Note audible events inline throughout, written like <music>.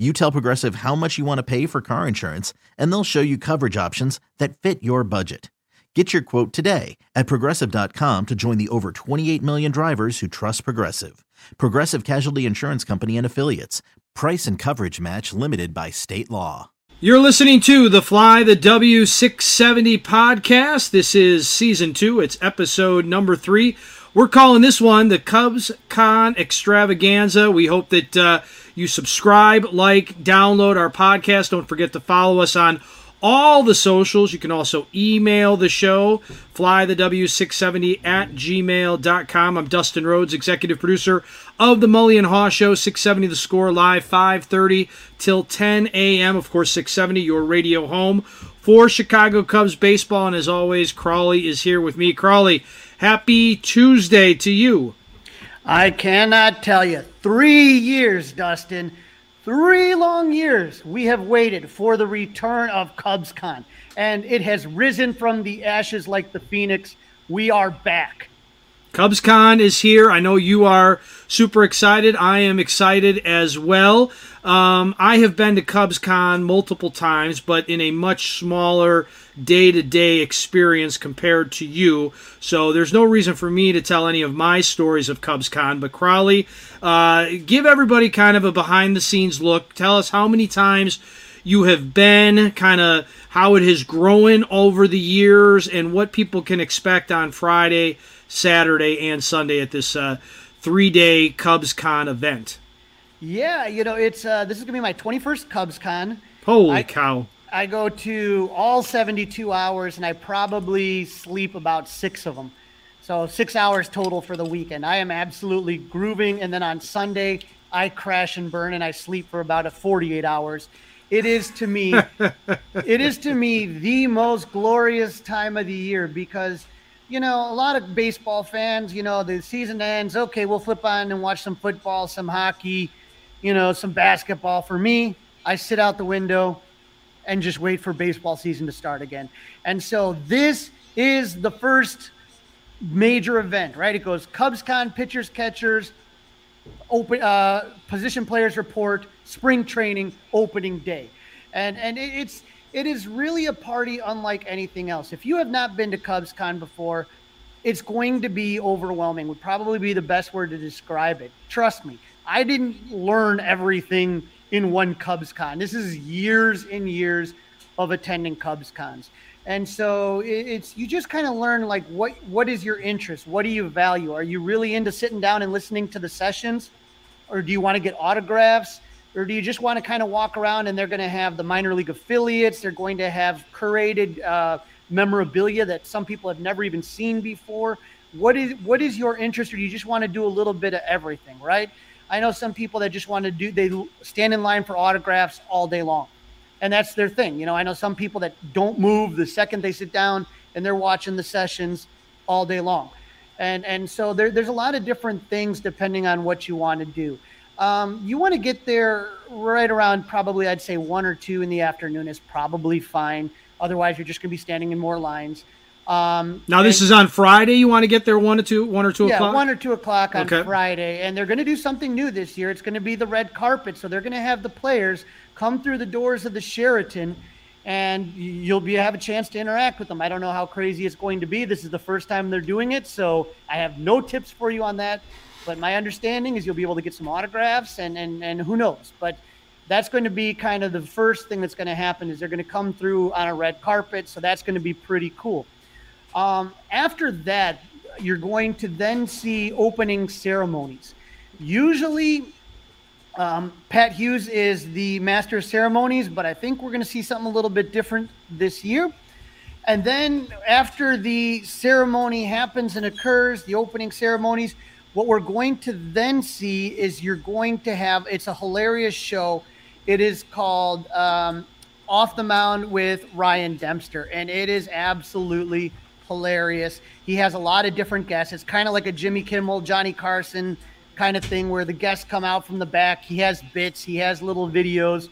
you tell Progressive how much you want to pay for car insurance, and they'll show you coverage options that fit your budget. Get your quote today at progressive.com to join the over 28 million drivers who trust Progressive. Progressive Casualty Insurance Company and Affiliates. Price and coverage match limited by state law. You're listening to the Fly the W670 podcast. This is season two, it's episode number three. We're calling this one the Cubs Con Extravaganza. We hope that uh, you subscribe, like, download our podcast. Don't forget to follow us on all the socials. You can also email the show, flythew670 at gmail.com. I'm Dustin Rhodes, executive producer of the Mully and Haugh Show, 670 The Score, live 5.30 till 10 a.m. Of course, 670, your radio home for Chicago Cubs baseball. And as always, Crawley is here with me. Crawley, Happy Tuesday to you. I cannot tell you. Three years, Dustin. Three long years we have waited for the return of CubsCon, and it has risen from the ashes like the phoenix. We are back. CubsCon is here. I know you are super excited. I am excited as well. Um, I have been to CubsCon multiple times, but in a much smaller day to day experience compared to you. So there's no reason for me to tell any of my stories of CubsCon. But Crawley, uh, give everybody kind of a behind the scenes look. Tell us how many times you have been, kind of how it has grown over the years, and what people can expect on Friday, Saturday, and Sunday at this uh, three day Cubs Con event. Yeah, you know, it's uh, this is gonna be my 21st Cubs Con. Holy I, cow! I go to all 72 hours, and I probably sleep about six of them. So six hours total for the weekend. I am absolutely grooving, and then on Sunday I crash and burn, and I sleep for about a 48 hours. It is to me, <laughs> it is to me the most glorious time of the year because you know, a lot of baseball fans, you know, the season ends. Okay, we'll flip on and watch some football, some hockey, you know, some basketball. For me, I sit out the window and just wait for baseball season to start again. And so this is the first major event, right? It goes CubsCon, pitchers, catchers, open uh, position players report, spring training, opening day, and and it, it's it is really a party unlike anything else. If you have not been to CubsCon before, it's going to be overwhelming. Would probably be the best word to describe it. Trust me. I didn't learn everything in one Cubs con. This is years and years of attending Cubs cons. And so it's you just kind of learn like what what is your interest? What do you value? Are you really into sitting down and listening to the sessions? Or do you want to get autographs? Or do you just want to kind of walk around and they're going to have the minor league affiliates? They're going to have curated uh, memorabilia that some people have never even seen before. What is what is your interest, or do you just want to do a little bit of everything, right? I know some people that just want to do they stand in line for autographs all day long. And that's their thing. You know, I know some people that don't move the second they sit down and they're watching the sessions all day long. And and so there, there's a lot of different things depending on what you want to do. Um, you want to get there right around probably I'd say one or two in the afternoon is probably fine. Otherwise, you're just going to be standing in more lines. Um, now this is on Friday. You want to get there one or two, one or two yeah, o'clock. one or two o'clock on okay. Friday, and they're going to do something new this year. It's going to be the red carpet, so they're going to have the players come through the doors of the Sheraton, and you'll be have a chance to interact with them. I don't know how crazy it's going to be. This is the first time they're doing it, so I have no tips for you on that. But my understanding is you'll be able to get some autographs, and and and who knows, but that's going to be kind of the first thing that's going to happen is they're going to come through on a red carpet so that's going to be pretty cool um, after that, you're going to then see opening ceremonies. Usually, Um, Pat Hughes is the master of ceremonies, but I think we're going to see something a little bit different this year. And then after the ceremony happens and occurs, the opening ceremonies, what we're going to then see is you're going to have it's a hilarious show. It is called um, Off the Mound with Ryan Dempster, and it is absolutely hilarious. He has a lot of different guests. It's kind of like a Jimmy Kimmel, Johnny Carson kind of thing where the guests come out from the back. He has bits, he has little videos.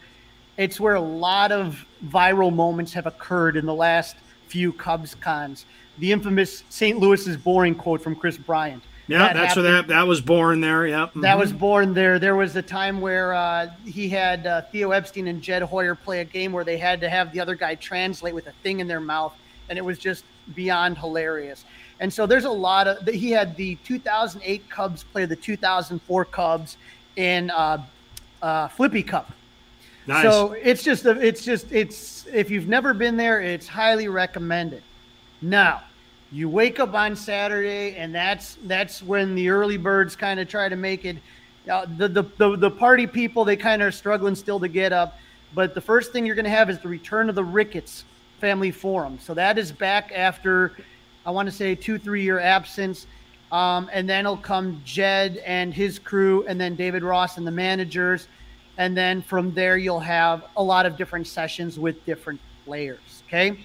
It's where a lot of viral moments have occurred in the last few Cubs cons. The infamous St. Louis is boring quote from Kris Bryant. Yeah, that that's happened. where that that was born there. Yeah, mm-hmm. that was born there. There was a time where uh, he had uh, Theo Epstein and Jed Hoyer play a game where they had to have the other guy translate with a thing in their mouth, and it was just beyond hilarious. And so there's a lot of he had the 2008 Cubs play the 2004 Cubs in uh, uh, Flippy Cup. Nice. So it's just it's just it's if you've never been there, it's highly recommended. Now, you wake up on Saturday, and that's that's when the early birds kind of try to make it. Uh, the, the the the party people they kind of are struggling still to get up, but the first thing you're going to have is the return of the Ricketts Family Forum. So that is back after I want to say two, three year absence. Um, and then it'll come Jed and his crew, and then David Ross and the managers. And then from there, you'll have a lot of different sessions with different players. Okay.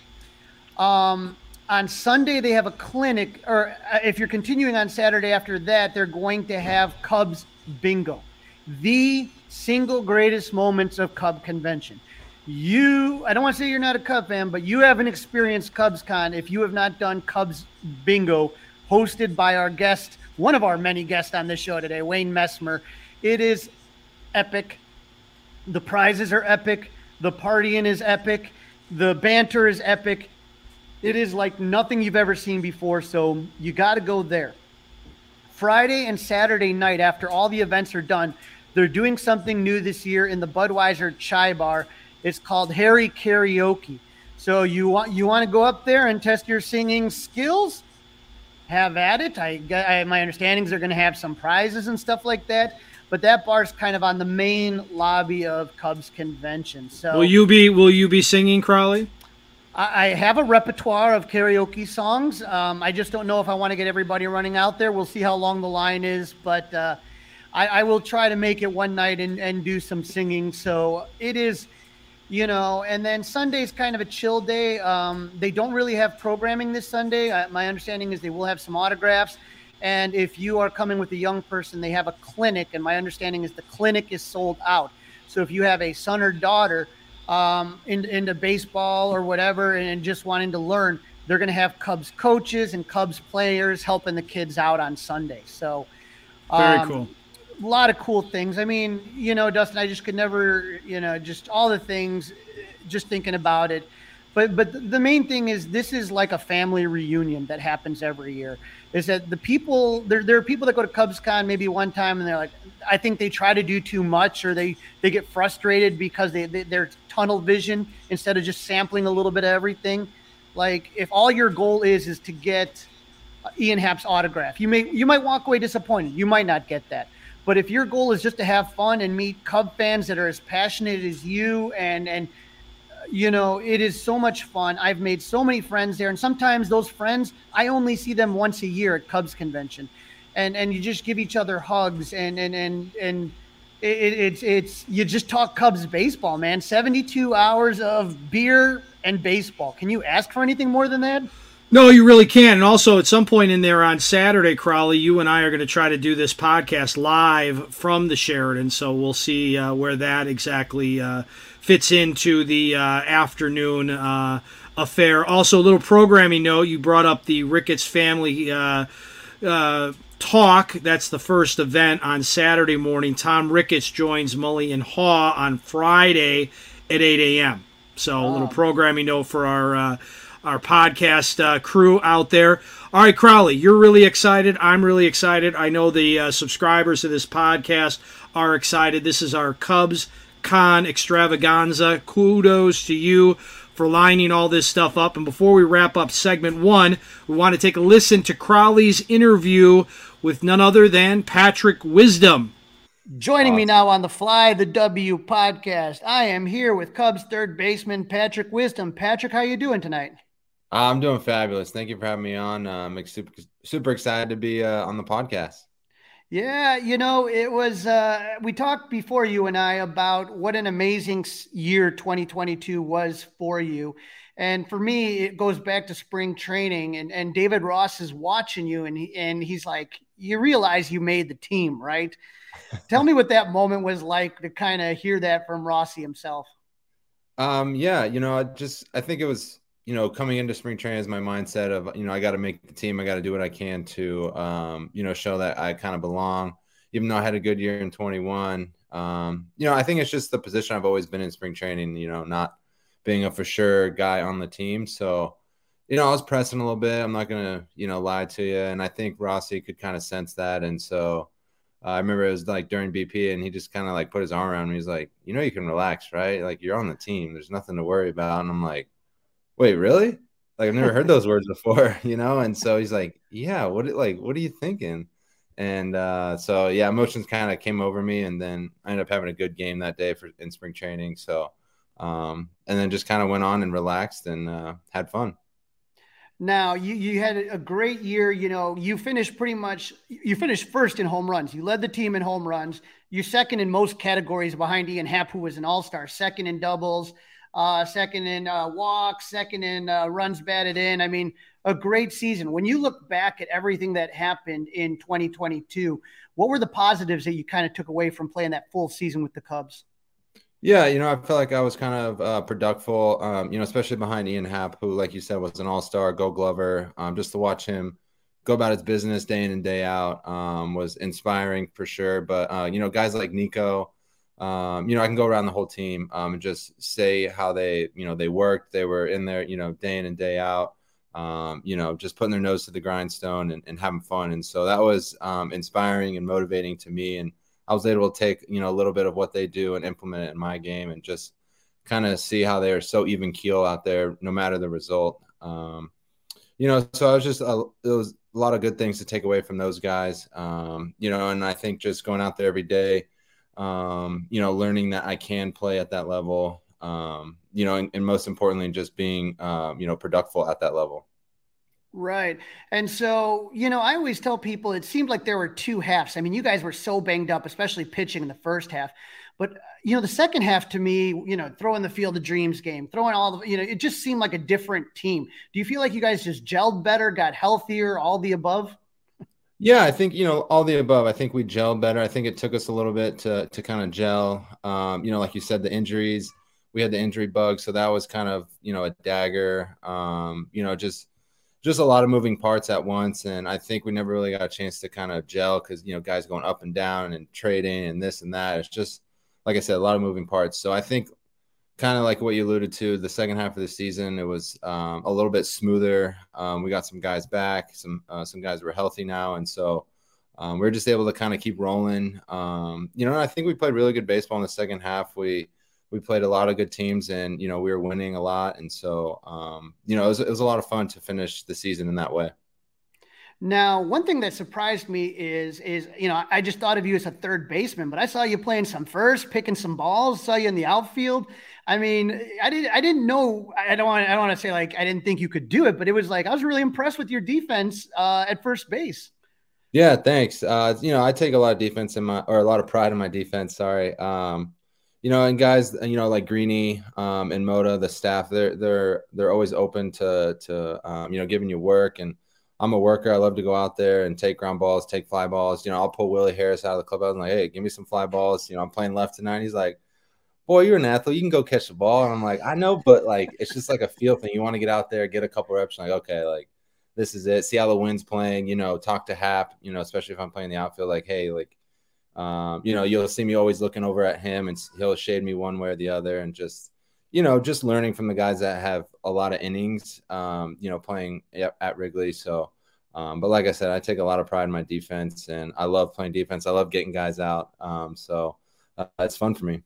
Um, on Sunday, they have a clinic, or uh, if you're continuing on Saturday after that, they're going to have Cubs bingo, the single greatest moments of Cub convention you I don't want to say you're not a Cub fan, but you haven't experienced Cubs Con if you have not done Cubs Bingo, hosted by our guest, one of our many guests on this show today, Wayne Messmer. It is epic. The prizes are epic. The partying is epic. The banter is epic. It is like nothing you've ever seen before. So you got to go there. Friday and Saturday night, after all the events are done, they're doing something new this year in the Budweiser Chai Bar it's called Harry Karaoke. So you want you want to go up there and test your singing skills? Have at it. I, I my understandings are going to have some prizes and stuff like that. But that bar's kind of on the main lobby of Cubs convention. So will you be will you be singing Crawly? I have a repertoire of karaoke songs. Um, I just don't know if I want to get everybody running out there. We'll see how long the line is, but uh, I, I, will try to make it one night and, and do some singing. So it is you know and then sunday's kind of a chill day um, they don't really have programming this sunday uh, my understanding is they will have some autographs and if you are coming with a young person they have a clinic and my understanding is the clinic is sold out so if you have a son or daughter um, in, into baseball or whatever and just wanting to learn they're going to have cubs coaches and cubs players helping the kids out on sunday so um, very cool a lot of cool things. I mean, you know, Dustin, I just could never, you know, just all the things, just thinking about it. But but the main thing is this is like a family reunion that happens every year. Is that the people there? There are people that go to CubsCon maybe one time and they're like, I think they try to do too much or they they get frustrated because they, they they're tunnel vision instead of just sampling a little bit of everything. Like if all your goal is is to get uh, Ian Happ's autograph, you may you might walk away disappointed. You might not get that but if your goal is just to have fun and meet Cub fans that are as passionate as you, and and you know, it is so much fun. I've made so many friends there, and sometimes those friends I only see them once a year at Cubs convention, and and you just give each other hugs and and and and. It, it's it's you just talk Cubs baseball, man. Seventy two hours of beer and baseball. Can you ask for anything more than that? No, you really can. And also, at some point in there on Saturday, Crawly, you and I are going to try to do this podcast live from the Sheraton. So we'll see uh, where that exactly uh, fits into the uh, afternoon uh, affair. Also, a little programming note you brought up the Ricketts family uh, uh, talk. That's the first event on Saturday morning. Tom Ricketts joins Mully and Haugh on Friday at 8 a.m. So, a little programming note for our our podcast uh, crew out there. All right, Crowley, you're really excited. I'm really excited. I know the uh, subscribers of this podcast are excited. This is our Cubs Con extravaganza. Kudos to you for lining all this stuff up. And before we wrap up segment one, we want to take a listen to Crawly's interview with none other than Patrick Wisdom. Joining awesome. me now on the Fly the W podcast, I am here with Cubs third baseman Patrick Wisdom. Patrick, how you doing tonight? I'm doing fabulous. Thank you for having me on. Uh, I'm super, super excited to be uh, on the podcast. Yeah, you know, it was, uh, we talked before you and I about what an amazing year 2022 was for you. And for me, it goes back to spring training and, and David Ross is watching you and, he, and he's like, you realize you made the team, right? <laughs> Tell me what that moment was like to kind of hear that from Rossi himself. Um, yeah, you know, I just, I think it was, you know, coming into spring training is my mindset of, you know, I got to make the team. I got to do what I can to, um, you know, show that I kind of belong. Even though I had a good year in 21, um, you know, I think it's just the position I've always been in spring training. You know, not being a for sure guy on the team. So, you know, I was pressing a little bit. I'm not gonna, you know, lie to you. And I think Rossi could kind of sense that. And so, uh, I remember it was like during BP, and he just kind of like put his arm around me. He's like, "You know, you can relax, right? Like you're on the team. There's nothing to worry about." And I'm like wait, really? Like I've never heard <laughs> those words before, <laughs> you know? And so he's like, yeah, what like what are you thinking? And uh, so yeah, emotions kind of came over me, and then I ended up having a good game that day for in spring training. So um, and then just kind of went on and relaxed and uh, had fun. Now you you had a great year. You know, you finished pretty much. You finished first in home runs. You led the team in home runs. You're second in most categories behind Ian Happ, who was an All Star. Second in doubles uh, second in uh, walks, second in uh, runs batted in. I mean, a great season. When you look back at everything that happened in 2022, what were the positives that you kind of took away from playing that full season with the Cubs? Yeah, you know, I felt like I was kind of uh, productive, um, you know, especially behind Ian Happ, who, like you said, was an all star, go glover. Um, just to watch him go about his business day in and day out um, was inspiring for sure. But, uh, you know, guys like Nico, um, you know, I can go around the whole team um, and just say how they, you know, they worked. They were in there, you know, day in and day out. Um, you know, just putting their nose to the grindstone and, and having fun. And so that was um, inspiring and motivating to me. And I was able to take, you know, a little bit of what they do and implement it in my game and just kind of see how they are so even keel out there, no matter the result. Um, you know, so I was just, uh, it was a lot of good things to take away from those guys. Um, you know, and I think just going out there every day, um, you know, learning that I can play at that level, um, you know, and, and, most importantly, just being, um, you know, productive at that level. Right. And so, you know, I always tell people it seemed like there were two halves. I mean, you guys were so banged up, especially pitching in the first half. But, you know, the second half to me, you know, throwing the Field of Dreams game, throwing all the, you know, it just seemed like a different team. Do you feel like you guys just gelled better, got healthier, all the above? Yeah, I think you know all the above. I think we gelled better. I think it took us a little bit to to kind of gel. Um, you know, like you said, the injuries. We had the injury bug, so that was kind of you know a dagger. Um, you know, just just a lot of moving parts at once, and I think we never really got a chance to kind of gel because you know guys going up and down and trading and this and that. It's just like I said, a lot of moving parts. So I think kind of like what you alluded to, the second half of the season, it was um, a little bit smoother. Um, we got some guys back, some uh, some guys were healthy now, and so um, we are just able to kind of keep rolling. Um, you know, I think we played really good baseball in the second half. We we played a lot of good teams, and you know, we were winning a lot, and so um, you know, it was, it was a lot of fun to finish the season in that way. Now, one thing that surprised me is is you know I just thought of you as a third baseman, but I saw you playing some first, picking some balls. Saw you in the outfield. I mean, I didn't I didn't know. I don't want I don't want to say like I didn't think you could do it, but it was like I was really impressed with your defense uh, at first base. Yeah, thanks. Uh, you know, I take a lot of defense in my or a lot of pride in my defense. Sorry. Um, you know, and guys, you know, like Greeny um, and Moda, the staff, they're they're they're always open to to um, you know giving you work and I'm a worker. I love to go out there and take ground balls, take fly balls. You know, I'll pull Willie Harris out of the club. I'm like, hey, give me some fly balls. You know, I'm playing left tonight. He's like, boy, you're an athlete. You can go catch the ball. And I'm like, I know, but like, it's just like a feel thing. You want to get out there, get a couple reps. Like, okay, like this is it. See how the wind's playing. You know, talk to Happ, You know, especially if I'm playing the outfield. Like, hey, like, um, you know, you'll see me always looking over at him, and he'll shade me one way or the other, and just you know, just learning from the guys that have a lot of innings, um, you know, playing at, Wrigley. So, um, but like I said, I take a lot of pride in my defense, and I love playing defense. I love getting guys out. Um, so uh, it's fun for me.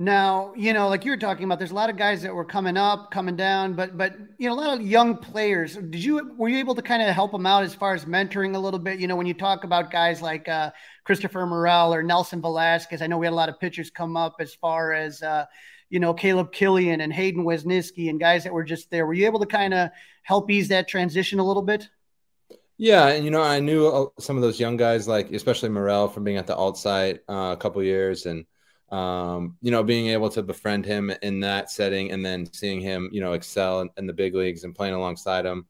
Now, you know, like you were talking about, there's a lot of guys that were coming up, coming down, but but you know, a lot of young players. Did you were you able to kind of help them out as far as mentoring a little bit? You know, when you talk about guys like uh, Christopher Morel or Nelson Velázquez, I know we had a lot of pitchers come up as far as uh, you know Caleb Killian and Hayden Wesneski and guys that were just there. Were you able to kind of help ease that transition a little bit? Yeah, and you know, I knew uh, some of those young guys, like especially Morel, from being at the alt site uh, a couple years, and um, you know, being able to befriend him in that setting and then seeing him, you know, excel in, in the big leagues and playing alongside him,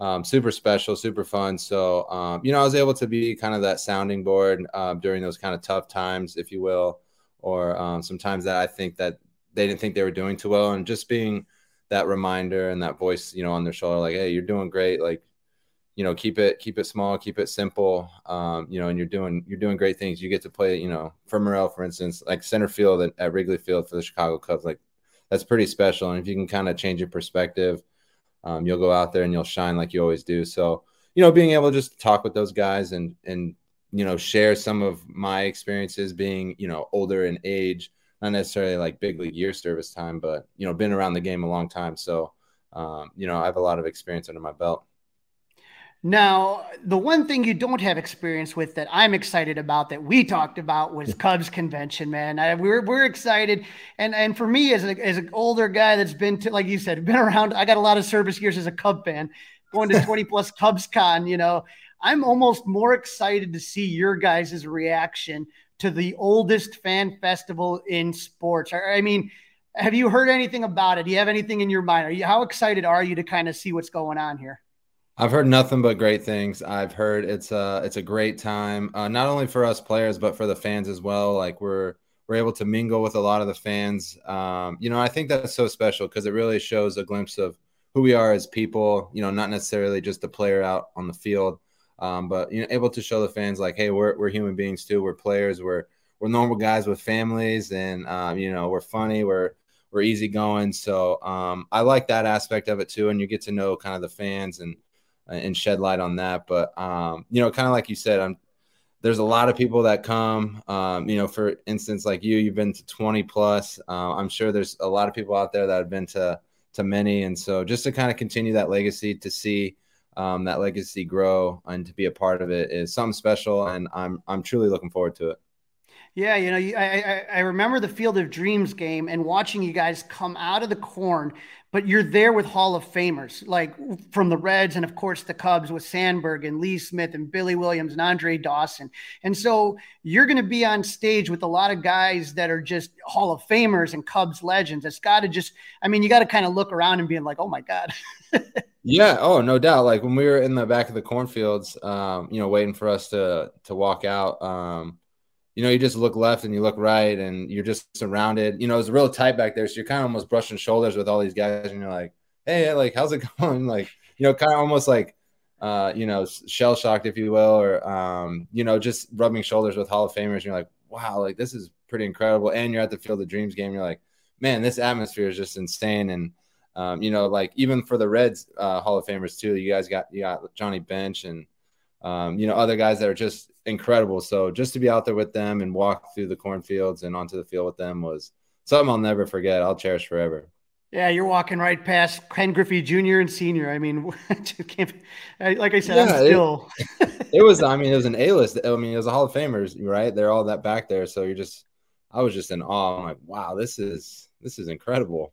um, super special, super fun. So, um, you know, I was able to be kind of that sounding board uh, during those kind of tough times, if you will, or um, sometimes that I think that they didn't think they were doing too well, and just being that reminder and that voice, you know, on their shoulder, like, hey, you're doing great, like you know keep it keep it small keep it simple um, you know and you're doing you're doing great things. You get to play you know for morel for instance like center field at, at wrigley field for the chicago cubs like that's pretty special. And if you can kind of change your perspective um, you'll go out there and you'll shine like you always do. So you know being able to just talk with those guys and and you know share some of my experiences being you know older in age not necessarily like big league year service time but you know been around the game a long time. So um, you know i have a lot of experience under my belt now, the one thing you don't have experience with that I'm excited about that we talked about was Cubs convention, man. I, we're we're excited, and and for me as a, as an older guy that's been to like you said, been around. I got a lot of service years as a Cub fan, going to <laughs> 20 plus Cubs con. You know, I'm almost more excited to see your guys' reaction to the oldest fan festival in sports. I, I mean, have you heard anything about it? Do you have anything in your mind? Are you how excited are you to kind of see what's going on here? I've heard nothing but great things. I've heard it's a it's a great time, uh, not only for us players but for the fans as well. Like we're we're able to mingle with a lot of the fans. Um, you know, I think that's so special because it really shows a glimpse of who we are as people. You know, not necessarily just a player out on the field, um, but you know, able to show the fans like, hey, we're we're human beings too. We're players. We're we're normal guys with families, and um, you know, we're funny. We're we're easygoing. So um, I like that aspect of it too, and you get to know kind of the fans and and shed light on that. But um, you know, kind of like you said, I'm there's a lot of people that come. Um, you know, for instance, like you, you've been to 20 plus. Uh, I'm sure there's a lot of people out there that have been to to many, and so just to kind of continue that legacy, to see um, that legacy grow, and to be a part of it is something special, and I'm I'm truly looking forward to it. Yeah, you know, I, I, I remember the Field of Dreams game and watching you guys come out of the corn, but you're there with Hall of Famers like from the Reds and of course the Cubs with Sandberg and Lee Smith and Billy Williams and Andre Dawson. And so you're going to be on stage with a lot of guys that are just Hall of Famers and Cubs legends. It's got to just, I mean, you got to kind of look around and being like, oh my God. <laughs> yeah. Oh, no doubt. Like when we were in the back of the cornfields, um, you know, waiting for us to to walk out. Um, you know, you just look left and you look right and you're just surrounded. You know, it's real tight back there. So you're kind of almost brushing shoulders with all these guys and you're like, hey, like, how's it <laughs> going? Like, you know, kind of almost like, uh, you know, shell shocked, if you will, or, um, you know, just rubbing shoulders with Hall of Famers. And you're like, wow, like, this is pretty incredible. And you're at the Field of Dreams game. You're like, man, this atmosphere is just insane. And, um, you know, like, even for the Reds uh, Hall of Famers, too, you guys got, you got Johnny Bench and, um, you know, other guys that are just incredible. So just to be out there with them and walk through the cornfields and onto the field with them was something I'll never forget. I'll cherish forever. Yeah, you're walking right past Ken Griffey Jr. and Senior. I mean, <laughs> like I said, yeah, I'm still. it, <laughs> it, was. I mean, it was an A-list. I mean, it was a Hall of Famers, right? They're all that back there. So you're just. I was just in awe. I'm like, wow, this is this is incredible.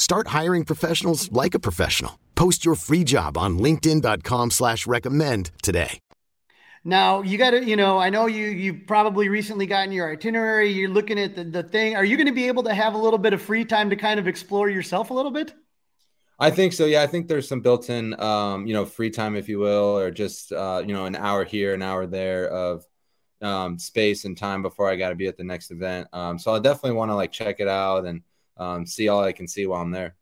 Start hiring professionals like a professional. Post your free job on LinkedIn.com slash recommend today. Now you got to, you know, I know you you've probably recently gotten your itinerary. You're looking at the, the thing. Are you going to be able to have a little bit of free time to kind of explore yourself a little bit? I think so. Yeah, I think there's some built-in, um, you know, free time, if you will, or just uh, you know, an hour here, an hour there of um, space and time before I got to be at the next event. Um, so I definitely want to like check it out and um, see all I can see while I'm there.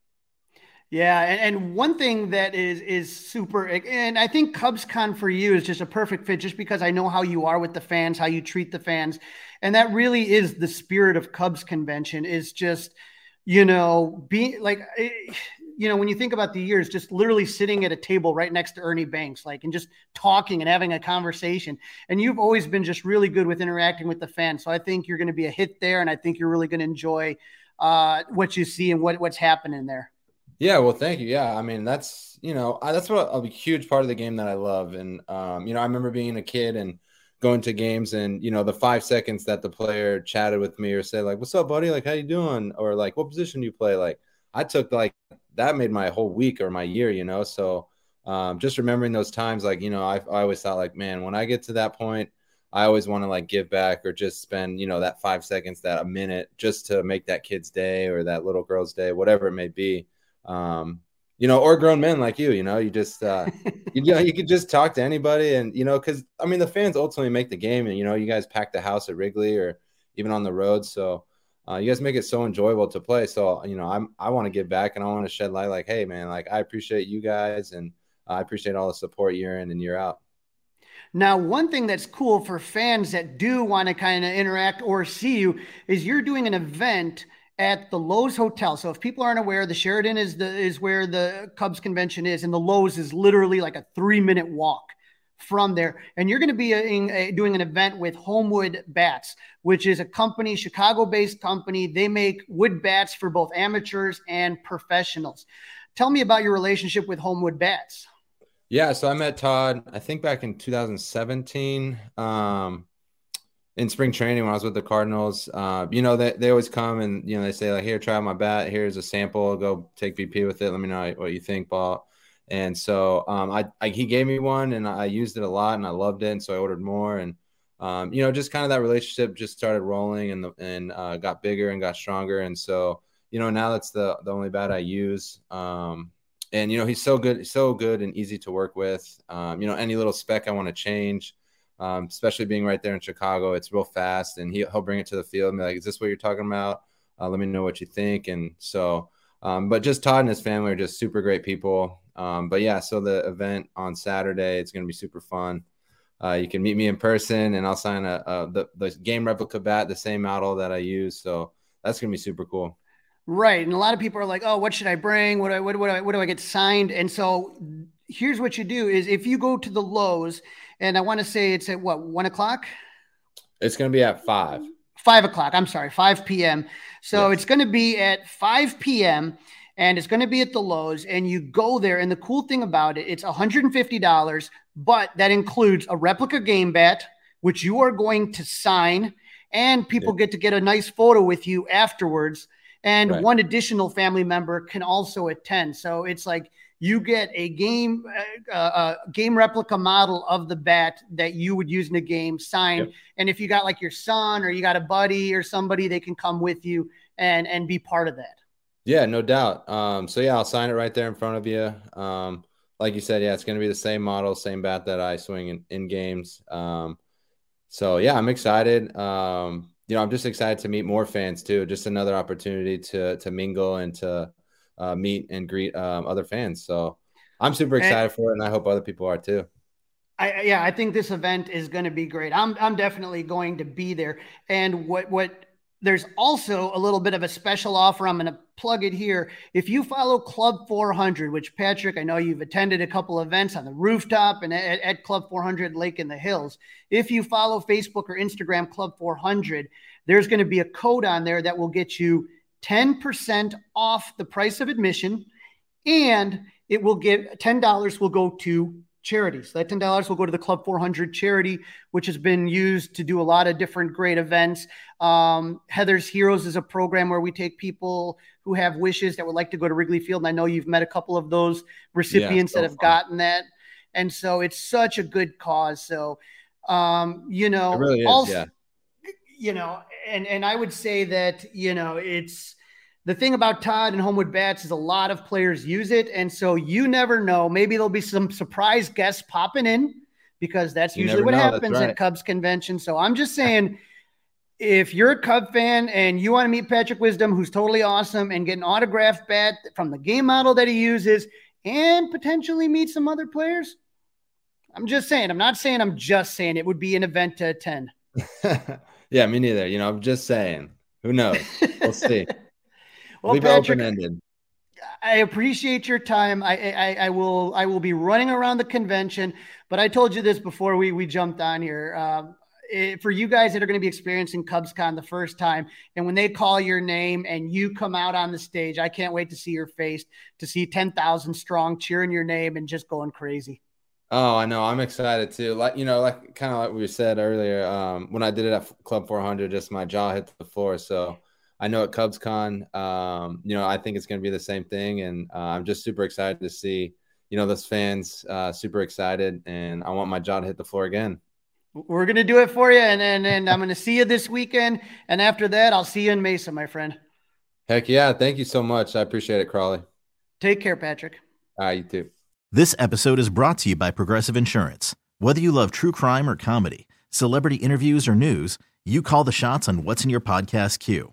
Yeah, and, and one thing that is is super, and I think CubsCon for you is just a perfect fit, just because I know how you are with the fans, how you treat the fans, and that really is the spirit of Cubs convention. Is just, you know, being like, eh, you know, when you think about the years, just literally sitting at a table right next to Ernie Banks, like, and just talking and having a conversation. And you've always been just really good with interacting with the fans, so I think you're going to be a hit there, and I think you're really going to enjoy uh, what you see and what what's happening there. Yeah, well, thank you. Yeah, I mean that's you know that's what a huge part of the game that I love, and um, you know I remember being a kid and going to games, and you know the five seconds that the player chatted with me or said like, "What's up, buddy? Like, how you doing?" or like, "What position do you play?" Like, I took like that made my whole week or my year, you know. So um, just remembering those times, like you know, I, I always thought like, man, when I get to that point, I always want to like give back or just spend you know that five seconds, that a minute, just to make that kid's day or that little girl's day, whatever it may be um, you know, or grown men like you, you know, you just, uh, <laughs> you know, you could just talk to anybody and, you know, cause I mean, the fans ultimately make the game and, you know, you guys pack the house at Wrigley or even on the road. So, uh, you guys make it so enjoyable to play. So, you know, I'm, I want to give back and I want to shed light like, Hey man, like I appreciate you guys and I appreciate all the support year in and year out. Now, one thing that's cool for fans that do want to kind of interact or see you is you're doing an event at the Loews Hotel. So if people aren't aware, the Sheraton is the is where the Cubs convention is, and the Loews is literally like a three minute walk from there. And you're going to be a, a, doing an event with Homewood Bats, which is a company, Chicago based company. They make wood bats for both amateurs and professionals. Tell me about your relationship with Homewood Bats. Yeah, so I met Todd, I think back in 2017. Um, in spring training when I was with the Cardinals, uh, you know, they, they always come and, you know, they say like, here, try my bat. Here's a sample. Go take BP with it. Let me know what you think, ball. And so um, I, I, he gave me one and I used it a lot and I loved it. And so I ordered more and, um, you know, just kind of that relationship just started rolling and, the, and uh, got bigger and got stronger. And so, you know, now that's the, the only bat I use. Um, and, you know, he's so good, so good and easy to work with. Um, you know, any little spec I want to change, um, especially being right there in Chicago. It's real fast, and he, will bring it to the field and be like, "Is this what you're talking about? Uh, let me know what you think." And so, um, but just Todd and his family are just super great people. Um, but yeah, so the event on Saturday, it's going to be super fun. Uh, you can meet me in person, and I'll sign a, a the, the game replica bat, the same model that I use. So that's going to be super cool. Right, and a lot of people are like, "Oh, what should I bring? What do I, what, what do I, what do I get signed?" And so here's what you do: is if you go to the Loews and I want to say it's at what one o'clock. It's going to be at five. Five o'clock. I'm sorry, five p.m. So yes. it's going to be at five p.m. and it's going to be at the Loews. And you go there, and the cool thing about it, it's 150 dollars, but that includes a replica game bat, which you are going to sign, and people get to get a nice photo with you afterwards. And right. one additional family member can also attend. So it's like you get a game uh, uh, game replica model of the bat that you would use in a game signed yep. and if you got like your son or you got a buddy or somebody they can come with you and and be part of that yeah no doubt um, so yeah i'll sign it right there in front of you um, like you said yeah it's going to be the same model same bat that i swing in, in games um, so yeah i'm excited um, you know i'm just excited to meet more fans too just another opportunity to to mingle and to uh, meet and greet um, other fans. So I'm super excited and, for it, and I hope other people are too. I, yeah, I think this event is going to be great. I'm I'm definitely going to be there. And what what there's also a little bit of a special offer. I'm going to plug it here. If you follow Club 400, which Patrick, I know you've attended a couple events on the rooftop and at, at Club 400 Lake in the Hills. If you follow Facebook or Instagram Club 400, there's going to be a code on there that will get you 10% off the price of admission, and it will give $10 will go to charity. So that $10 will go to the Club 400 charity, which has been used to do a lot of different great events. Um, Heather's Heroes is a program where we take people who have wishes that would like to go to Wrigley Field. And I know you've met a couple of those recipients yeah, so that have fun. gotten that. And so it's such a good cause. So, um, you know, really is, also, yeah you know, and and I would say that you know it's the thing about Todd and Homewood Bats is a lot of players use it, and so you never know. Maybe there'll be some surprise guests popping in because that's you usually what know, happens right. at Cubs convention. So I'm just saying. if you're a Cub fan and you want to meet Patrick Wisdom, who's totally awesome, and get an autographed bat from the game model that he uses, and potentially meet some other players, I'm just saying. I'm not saying. I'm just saying it would be an event to attend. <laughs> yeah, me neither. You know, I'm just saying. Who knows? We'll see. <laughs> well, Leave Patrick, open-ended. I appreciate your time. I, I, I will I will be running around the convention, but I told you this before we we jumped on here. Um, it, eh, for you guys that are going to be experiencing CubsCon the first time, and when they call your name and you come out on the stage, I can't wait to see your face, to see 10,000 strong cheering your name and just going crazy. Oh, I know. I'm excited too. Like, you know, like kind of like we said earlier, um, when I did it at Club 400, just my jaw hit the floor. So I know at CubsCon, um, you know, I think it's going to be the same thing. And uh, I'm just super excited to see, you know, those fans uh, super excited. And I want my jaw to hit the floor again. We're gonna do it for you, and and, and I'm gonna see you this weekend. And after that, I'll see you in Mesa, my friend. Heck yeah! Thank you so much. I appreciate it, Crawley. Take care, Patrick. All right, you too. This episode is brought to you by Progressive Insurance. Whether you love true crime or comedy, celebrity interviews or news, you call the shots on what's in your podcast queue.